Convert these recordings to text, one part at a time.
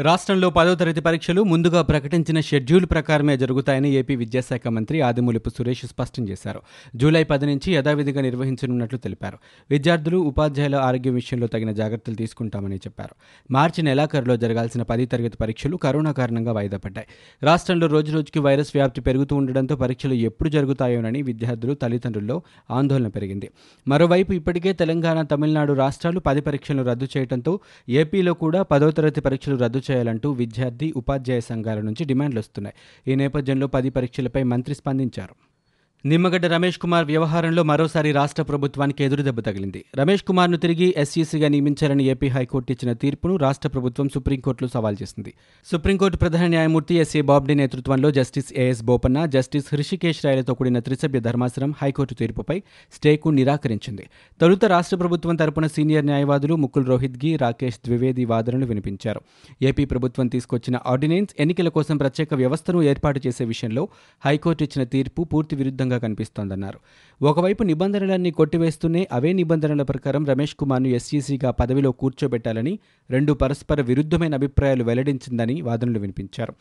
రాష్ట్రంలో పదో తరగతి పరీక్షలు ముందుగా ప్రకటించిన షెడ్యూల్ ప్రకారమే జరుగుతాయని ఏపీ విద్యాశాఖ మంత్రి ఆదిమూలపు సురేష్ స్పష్టం చేశారు. జూలై పది నుంచి యథావిధిగా నిర్వహించనున్నట్లు తెలిపారు. విద్యార్థులు ఉపాధ్యాయుల ఆరోగ్యం విషయంలో తగిన జాగ్రత్తలు తీసుకుంటామని చెప్పారు. మార్చి నెలాఖరులో జరగాల్సిన పది తరగతి పరీక్షలు కరోనా కారణంగా వాయిదా పడ్డాయి. రాష్ట్రంలో రోజురోజుకి వైరస్ వ్యాప్తి పెరుగుతూ ఉండడంతో పరీక్షలు ఎప్పుడు జరుగుతాయోనని విద్యార్థులు తల్లిదండ్రుల్లో ఆందోళన పెరిగింది. మరోవైపు ఇప్పటికే తెలంగాణ తమిళనాడు రాష్ట్రాలు పది పరీక్షలను రద్దు చేయడంతో ఏపీలో కూడా పదో తరగతి పరీక్షలు రద్దు చేయాలంటూ విద్యార్థి ఉపాధ్యాయ సంఘాల నుంచి డిమాండ్లు వస్తున్నాయి ఈ నేపథ్యంలో పది పరీక్షలపై మంత్రి స్పందించారు. నిమ్మగడ్డ రమేష్ కుమార్ వ్యవహారంలో మరోసారి రాష్ట్ర ప్రభుత్వానికి ఎదురుదెబ్బ తగిలింది. రమేష్ కుమార్ను తిరిగి ఎస్ఈసీగా నియమించాలని ఏపీ హైకోర్టు ఇచ్చిన తీర్పును రాష్ట్ర ప్రభుత్వం సుప్రీంకోర్టులో సవాల్ చేసింది. సుప్రీంకోర్టు ప్రధాన న్యాయమూర్తి ఎస్ఏ బాబ్డే నేతృత్వంలో justice AS Bopanna justice Hrishikesh రాయలతో కూడిన త్రిసభ్య ధర్మాసనం హైకోర్టు తీర్పుపై స్టేకు నిరాకరించింది. తొలుత రాష్ట్ర ప్రభుత్వం తరపున సీనియర్ న్యాయవాదులు ముకుల్ రోహిత్గి రాకేష్ ద్వివేది వాదనలు వినిపించారు. ఏపీ ప్రభుత్వం తీసుకొచ్చిన ఆర్డినెన్స్ ఎన్నికల కోసం ప్రత్యేక వ్యవస్థను ఏర్పాటు చేసే విషయంలో హైకోర్టు ఇచ్చిన తీర్పు పూర్తి విరుద్ధంగా కనిపిస్తోందన్నారు. ఒకవైపు నిబంధనలన్నీ కొట్టివేస్తూనే అవే నిబంధనల ప్రకారం రమేష్ కుమార్ను ఎస్ఈసీగా పదవిలో కూర్చోబెట్టాలని రెండు పరస్పర విరుద్ధమైన అభిప్రాయాలు వెల్లడించిందని వాదనలు వినిపించారు.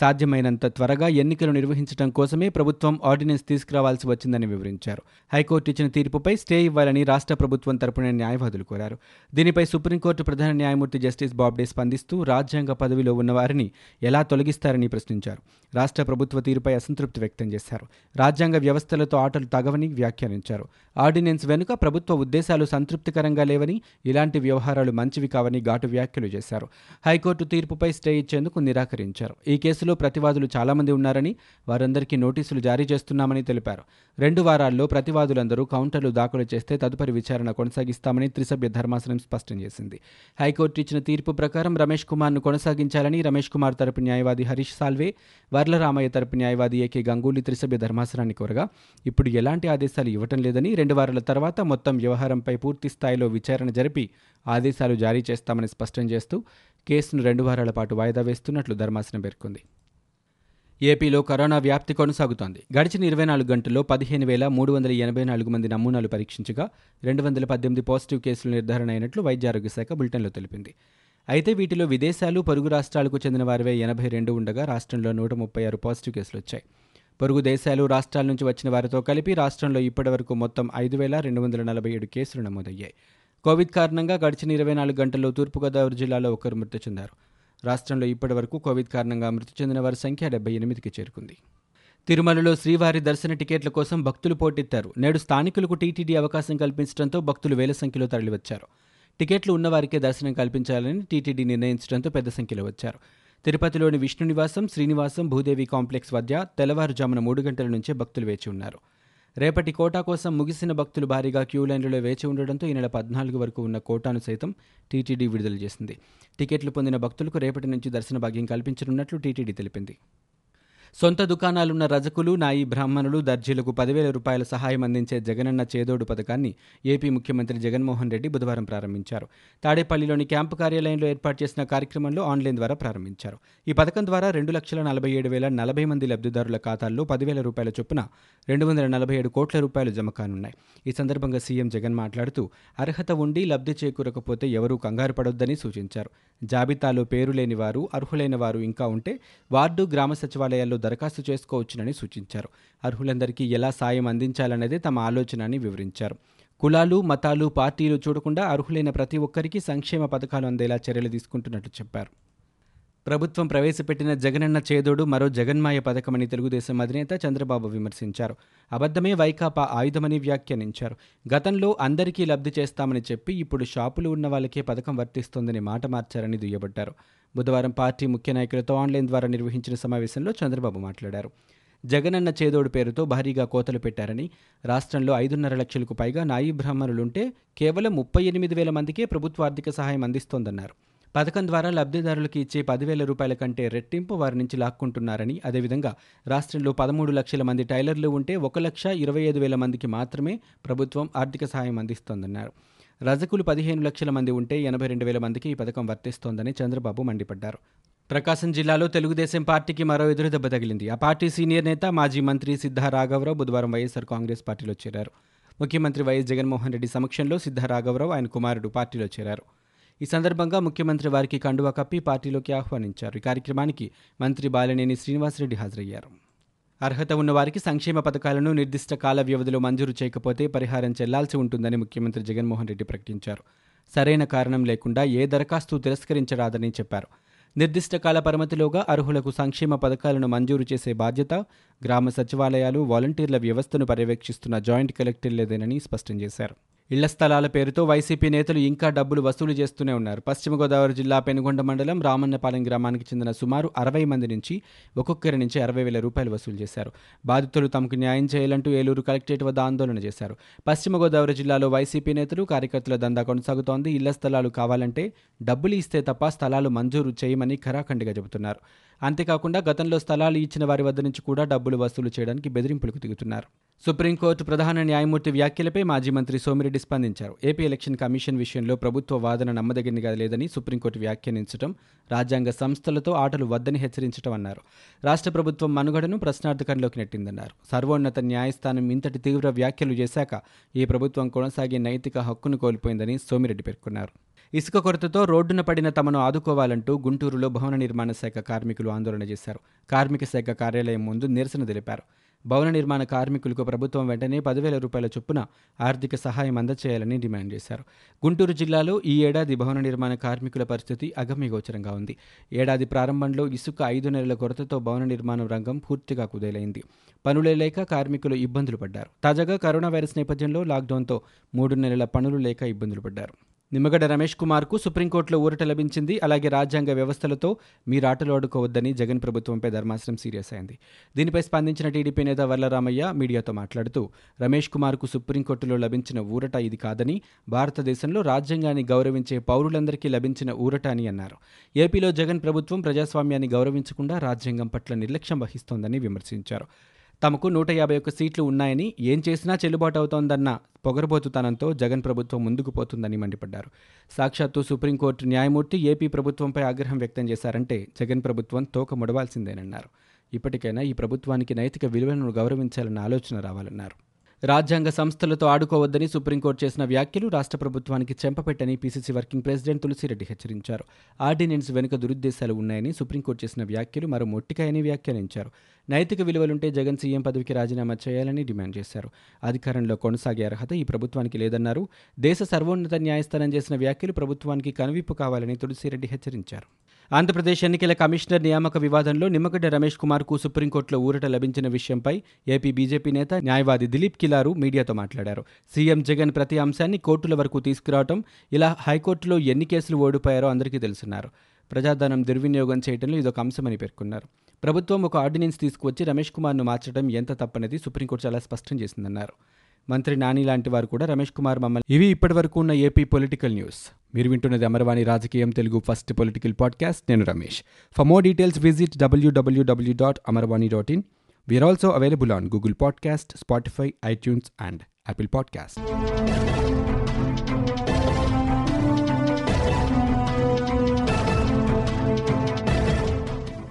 సాధ్యమైనంత త్వరగా ఎన్నికలు నిర్వహించడం కోసమే ప్రభుత్వం ఆర్డినెన్స్ తీసుకురావాల్సి వచ్చిందని వివరించారు. హైకోర్టు ఇచ్చిన తీర్పుపై స్టే ఇవ్వాలని రాష్ట్ర ప్రభుత్వం తరపున న్యాయవాదులు కోరారు. దీనిపై సుప్రీంకోర్టు ప్రధాన న్యాయమూర్తి జస్టిస్ బాబ్డే స్పందిస్తూ రాజ్యాంగ పదవిలో ఉన్నవారిని ఎలా తొలగిస్తారని ప్రశ్నించారు. రాష్ట్ర ప్రభుత్వ తీరుపై అసంతృప్తి వ్యక్తం చేశారు. రాజ్యాంగ వ్యవస్థలతో ఆటలు తగవని వ్యాఖ్యానించారు. ఆర్డినెన్స్ వెనుక ప్రభుత్వ ఉద్దేశాలు సంతృప్తికరంగా లేవని ఇలాంటి వ్యవహారాలు మంచివి కావని ఘాటు వ్యాఖ్యలు చేశారు. హైకోర్టు తీర్పుపై స్టే ఇచ్చేందుకు నిరాకరించారు. ఈ కేసులో ప్రతివాదులు చాలామంది ఉన్నారని వారందరికీ నోటీసులు జారీ చేస్తున్నామని తెలిపారు. రెండు వారాల్లో ప్రతివాదులందరూ కౌంటర్లు దాఖలు చేస్తే తదుపరి విచారణ కొనసాగిస్తామని త్రిసభ్య ధర్మాసనం స్పష్టం చేసింది. హైకోర్టు ఇచ్చిన తీర్పు ప్రకారం రమేష్ కుమార్ను కొనసాగించాలని రమేష్ కుమార్ తరపు న్యాయవాది హరీష్ సాల్వే వర్లరామయ్య తరపు న్యాయవాది ఏకే గంగూలీ త్రిసభ్య ధర్మాసనాన్ని కోరగా ఇప్పుడు ఎలాంటి ఆదేశాలు ఇవ్వటం లేదని రెండు వారాల తర్వాత మొత్తం వ్యవహారంపై పూర్తి స్థాయిలో విచారణ జరిపి ఆదేశాలు జారీ చేస్తామని స్పష్టం చేస్తూ కేసును రెండు వారాల పాటు వాయిదా వేస్తున్నట్లు ధర్మాసనం పేర్కొంది. ఏపీలో కరోనా వ్యాప్తి కొనసాగుతోంది. గడిచిన ఇరవై నాలుగు గంటల్లో పదిహేను వేల మూడు వందల ఎనభై నాలుగు మంది నమూనాలు పరీక్షించగా రెండు వందల పద్దెనిమిది పాజిటివ్ కేసులు నిర్ధారణ అయినట్లు వైద్యారోగ్య శాఖ బులెటిన్లో తెలిపింది. అయితే వీటిలో విదేశాలు పొరుగు రాష్ట్రాలకు చెందిన వారివే ఎనభై రెండు ఉండగా రాష్ట్రంలో నూట ముప్పై ఆరు పాజిటివ్ కేసులు వచ్చాయి. పొరుగు దేశాలు రాష్ట్రాల నుంచి వచ్చిన వారితో కలిపి రాష్ట్రంలో ఇప్పటివరకు మొత్తం ఐదు వేల రెండు వందల నలభై ఏడు కేసులు నమోదయ్యాయి. కోవిడ్ కారణంగా గడిచిన ఇరవై నాలుగు గంటల్లో తూర్పుగోదావరి జిల్లాలో ఒకరు మృతి చెందారు. రాష్ట్రంలో ఇప్పటివరకు కోవిడ్ కారణంగా మృతి చెందిన వారి సంఖ్య డెబ్బై ఎనిమిదికి చేరుకుంది. తిరుమలలో శ్రీవారి దర్శన టికెట్ల కోసం భక్తులు పోటెత్తారు. నేడు స్థానికులకు టీటీడీ అవకాశం కల్పించడంతో భక్తులు వేల సంఖ్యలో తరలివచ్చారు. టికెట్లు ఉన్నవారికే దర్శనం కల్పించాలని టీటీడీ నిర్ణయించడంతో పెద్ద సంఖ్యలో వచ్చారు. తిరుపతిలోని విష్ణు నివాసం శ్రీనివాసం భూదేవి కాంప్లెక్స్ వద్ద తెల్లవారుజామున మూడు గంటల నుంచే భక్తులు వేచి ఉన్నారు. రేపటి కోటా కోసం ముగిసిన భక్తులు భారీగా క్యూ లైన్లలో వేచి ఉండడంతో ఈ నెల పద్నాలుగు వరకు ఉన్న కోటాను సైతం టీటీడీ విడుదల చేసింది. టికెట్లు పొందిన భక్తులకు రేపటి నుంచి దర్శన భాగ్యం కల్పించనున్నట్లు టీటీడీ తెలిపింది. సొంత దుకాణాలున్న రజకులు నాయి బ్రాహ్మణులు దర్జీలకు పదివేల రూపాయల సహాయం అందించే జగనన్న చేదోడు పథకాన్ని ఏపీ ముఖ్యమంత్రి జగన్మోహన్ రెడ్డి బుధవారం ప్రారంభించారు. తాడేపల్లిలోని క్యాంపు కార్యాలయంలో ఏర్పాటు చేసిన కార్యక్రమంలో ఆన్లైన్ ద్వారా ప్రారంభించారు. ఈ పథకం ద్వారా రెండు లక్షల నలభై ఏడు వేల నలభై మంది లబ్ధిదారుల ఖాతాల్లో పదివేల రూపాయల చొప్పున రెండు వందల నలభై ఏడు కోట్ల రూపాయలు జమ కానున్నాయి. ఈ సందర్భంగా సీఎం జగన్ మాట్లాడుతూ అర్హత ఉండి లబ్ధి చేకూరకపోతే ఎవరూ కంగారు పడొద్దని సూచించారు. జాబితాలో పేరు లేని వారు అర్హులైన వారు ఇంకా ఉంటే వార్డు గ్రామ సచివాలయాల్లో దరఖాస్తు చేసుకోవచ్చునని సూచించారు. అర్హులందరికీ ఎలా సాయం అందించాలన్నదే తమ ఆలోచన అని వివరించారు. కులాలు మతాలు పార్టీలు చూడకుండా అర్హులైన ప్రతి ఒక్కరికి సంక్షేమ పథకాలు అందేలా చర్యలు తీసుకుంటున్నట్లు చెప్పారు. ప్రభుత్వం ప్రవేశపెట్టిన జగనన్న చేదోడు మరో జగన్మాయ పథకమని తెలుగుదేశం అధినేత చంద్రబాబు విమర్శించారు. అబద్ధమే వైకాపా ఆయుధమని వ్యాఖ్యానించారు. గతంలో అందరికీ లబ్ధి చేస్తామని చెప్పి ఇప్పుడు షాపులు ఉన్న వాళ్ళకే పథకం వర్తిస్తోందని మాట మార్చారని దుయ్యబట్టారు. బుధవారం పార్టీ ముఖ్య నాయకులతో ఆన్లైన్ ద్వారా నిర్వహించిన సమావేశంలో చంద్రబాబు మాట్లాడారు. జగనన్న చేదోడు పేరుతో భారీగా కోతలు పెట్టారని రాష్ట్రంలో ఐదున్నర లక్షలకు పైగా నాయీ బ్రాహ్మణులుంటే కేవలం ముప్పై ఎనిమిది వేల మందికే ప్రభుత్వ ఆర్థిక సహాయం అందిస్తోందన్నారు. పథకం ద్వారా లబ్ధిదారులకు ఇచ్చే పదివేల రూపాయల కంటే రెట్టింపు వారి నుంచి లాక్కుంటున్నారని అదేవిధంగా రాష్ట్రంలో పదమూడు లక్షల మంది టైలర్లు ఉంటే ఒక లక్ష ఇరవై ఐదు వేల మందికి మాత్రమే ప్రభుత్వం ఆర్థిక సహాయం అందిస్తోందన్నారు. రజకులు పదిహేను లక్షల మంది ఉంటే ఎనభై రెండు వేల మందికి ఈ పథకం వర్తిస్తోందని చంద్రబాబు మండిపడ్డారు. ప్రకాశం జిల్లాలో తెలుగుదేశం పార్టీకి మరో ఎదురుదెబ్బ తగిలింది. ఆ పార్టీ సీనియర్ నేత మాజీ మంత్రి సిద్ధ రాఘవరావు బుధవారం వైఎస్ఆర్ కాంగ్రెస్ పార్టీలో చేరారు. ముఖ్యమంత్రి వైఎస్ జగన్మోహన్ రెడ్డి సమక్షంలో సిద్ధా రాఘవరావు ఆయన కుమారుడు పార్టీలో చేరారు. ఈ సందర్భంగా ముఖ్యమంత్రి వారికి కండువా కప్పి పార్టీలోకి ఆహ్వానించారు. ఈ కార్యక్రమానికి మంత్రి బాలినేని శ్రీనివాసరెడ్డి హాజరయ్యారు. అర్హత ఉన్న వారికి సంక్షేమ పథకాలను నిర్దిష్ట కాల వ్యవధిలో మంజూరు చేయకపోతే పరిహారం చెల్లాల్సి ఉంటుందని ముఖ్యమంత్రి జగన్మోహన్ రెడ్డి ప్రకటించారు. సరైన కారణం లేకుండా ఏ దరఖాస్తు తిరస్కరించరాదని చెప్పారు. నిర్దిష్ట కాల పరిమితిలోగా అర్హులకు సంక్షేమ పథకాలను మంజూరు చేసే బాధ్యత గ్రామ సచివాలయాలు వాలంటీర్ల వ్యవస్థను పర్యవేక్షిస్తున్న జాయింట్ కలెక్టర్లేదేనని స్పష్టం చేశారు. ఇళ్ళ స్థలాల పేరుతో వైసీపీ నేతలు ఇంకా డబ్బులు వసూలు చేస్తూనే ఉన్నారు. పశ్చిమ గోదావరి జిల్లా పెనుగొండ మండలం రామన్నపాలెం గ్రామానికి చెందిన సుమారు అరవై మంది నుంచి ఒక్కొక్కరి నుంచి అరవై వేల రూపాయలు వసూలు చేశారు. బాధితులు తమకు న్యాయం చేయాలంటూ ఏలూరు కలెక్టరేట్ వద్ద ఆందోళన చేశారు. పశ్చిమ గోదావరి జిల్లాలో వైసీపీ నేతలు కార్యకర్తల దందా కొనసాగుతోంది. ఇళ్ళ స్థలాలు కావాలంటే డబ్బులు ఇస్తే తప్ప స్థలాలు మంజూరు చేయమని ఖరాఖండిగా చెబుతున్నారు. అంతేకాకుండా గతంలో స్థలాలు ఇచ్చిన వారి వద్ద నుంచి కూడా డబ్బులు వసూలు చేయడానికి బెదిరింపులకు దిగుతున్నారు. సుప్రీంకోర్టు ప్రధాన న్యాయమూర్తి వ్యాఖ్యలపై మాజీ మంత్రి సోమిరెడ్డి స్పందించారు. ఏపీ ఎలక్షన్ కమిషన్ విషయంలో ప్రభుత్వ వాదన నమ్మదగినగా లేదని సుప్రీంకోర్టు వ్యాఖ్యానించడం రాజ్యాంగ సంస్థలతో ఆటలు వద్దని హెచ్చరించడం అన్నారు. రాష్ట్ర ప్రభుత్వం మనుగడను ప్రశ్నార్థకంలోకి నెట్టిందన్నారు. సర్వోన్నత న్యాయస్థానం ఇంతటి తీవ్ర వ్యాఖ్యలు చేశాక ఈ ప్రభుత్వం కొనసాగే నైతిక హక్కును కోల్పోయిందని సోమిరెడ్డి పేర్కొన్నారు. ఇసుక కొరతతో రోడ్డున పడిన తమను ఆదుకోవాలంటూ గుంటూరులో భవన నిర్మాణ శాఖ కార్మికులు ఆందోళన చేశారు. కార్మిక శాఖ కార్యాలయం ముందు నిరసన తెలిపారు. భవన నిర్మాణ కార్మికులకు ప్రభుత్వం వెంటనే పదివేల రూపాయల చొప్పున ఆర్థిక సహాయం అందచేయాలని డిమాండ్ చేశారు. గుంటూరు జిల్లాలో ఈ ఏడాది భవన నిర్మాణ కార్మికుల పరిస్థితి అగమ్యగోచరంగా ఉంది. ఏడాది ప్రారంభంలో ఇసుక ఐదు నెలల కొరతతో భవన నిర్మాణ రంగం పూర్తిగా కుదేలైంది. పనులే లేక కార్మికులు ఇబ్బందులు పడ్డారు. తాజాగా కరోనా వైరస్ నేపథ్యంలో లాక్డౌన్తో మూడు నెలల పనులు లేక ఇబ్బందులు పడ్డారు. నిమ్మగడ్డ రమేష్ కుమార్కు సుప్రీంకోర్టులో ఊరట లభించింది. అలాగే రాజ్యాంగ వ్యవస్థలతో మీరు ఆటలు ఆడుకోవద్దని జగన్ ప్రభుత్వంపై ధర్మాసనం సీరియస్ అయింది. దీనిపై స్పందించిన టీడీపీ నేత వల్లరామయ్య మీడియాతో మాట్లాడుతూ రమేష్ కుమార్కు సుప్రీంకోర్టులో లభించిన ఊరట ఇది కాదని భారతదేశంలో రాజ్యాంగాన్ని గౌరవించే పౌరులందరికీ లభించిన ఊరట అని అన్నారు. ఏపీలో జగన్ ప్రభుత్వం ప్రజాస్వామ్యాన్ని గౌరవించకుండా రాజ్యాంగం పట్ల నిర్లక్ష్యం వహిస్తోందని విమర్శించారు. తమకు నూట యాభై ఒక్క సీట్లు ఉన్నాయని ఏం చేసినా చెల్లుబాటు అవుతోందన్న పొగరబోతుతనంతో జగన్ ప్రభుత్వం ముందుకు పోతుందని మండిపడ్డారు. సాక్షాత్తు సుప్రీంకోర్టు న్యాయమూర్తి ఏపీ ప్రభుత్వంపై ఆగ్రహం వ్యక్తం చేశారంటే జగన్ ప్రభుత్వం తోక ముడవాల్సిందేనన్నారు. ఇప్పటికైనా ఈ ప్రభుత్వానికి నైతిక విలువలను గౌరవించాలన్న ఆలోచన రావాలన్నారు. రాజ్యాంగ సంస్థలతో ఆడుకోవద్దని సుప్రీంకోర్టు చేసిన వ్యాఖ్యలు రాష్ట్ర ప్రభుత్వానికి చెంపపెట్టని పీసీసీ వర్కింగ్ ప్రెసిడెంట్ తులసిరెడ్డి హెచ్చరించారు. ఆర్డినెన్స్ వెనుక దురుద్దేశాలు ఉన్నాయని సుప్రీంకోర్టు చేసిన వ్యాఖ్యలు మరో మొట్టికాయని వ్యాఖ్యానించారు. నైతిక విలువలుంటే జగన్ సీఎం పదవికి రాజీనామా చేయాలని డిమాండ్ చేశారు. అధికారంలో కొనసాగే అర్హత ఈ ప్రభుత్వానికి లేదన్నారు. దేశ సర్వోన్నత న్యాయస్థానం చేసిన వ్యాఖ్యలు ప్రభుత్వానికి కనువిప్పు కావాలని తులసిరెడ్డి హెచ్చరించారు. ఆంధ్రప్రదేశ్ ఎన్నికల కమిషనర్ నియామక వివాదంలో నిమ్మగడ్డ రమేష్ కుమార్కు సుప్రీంకోర్టులో ఊరట లభించిన విషయంపై ఏపీ బీజేపీ నేత న్యాయవాది దిలీప్ కిలారు మీడియాతో మాట్లాడారు. సీఎం జగన్ ప్రతి అంశాన్ని కోర్టుల వరకు తీసుకురావడం ఇలా హైకోర్టులో ఎన్ని కేసులు ఓడిపోయారో అందరికీ తెలుసున్నారు. ప్రజాధనం దుర్వినియోగం చేయడంలో ఇదొక అంశమని పేర్కొన్నారు. ప్రభుత్వం ఒక ఆర్డినెన్స్ తీసుకువచ్చి రమేష్ కుమార్ను మార్చడం ఎంత తప్పనేది సుప్రీంకోర్టు చాలా స్పష్టం చేసిందన్నారు. మంత్రి నాని లాంటి వారు కూడా రమేష్ కుమార్ మమ్మల్ని ఇవి ఇప్పటివరకు ఉన్న ఏపీ పొలిటికల్ న్యూస్. మీరు వింటున్నది అమరవాణి రాజకీయం తెలుగు ఫస్ట్ పొలిటికల్ పాడ్కాస్ట్. నేను Ramesh. For more details visit WWW dot Amarvani dot in we are also available on Google podcast Spotify iTunes and Apple podcast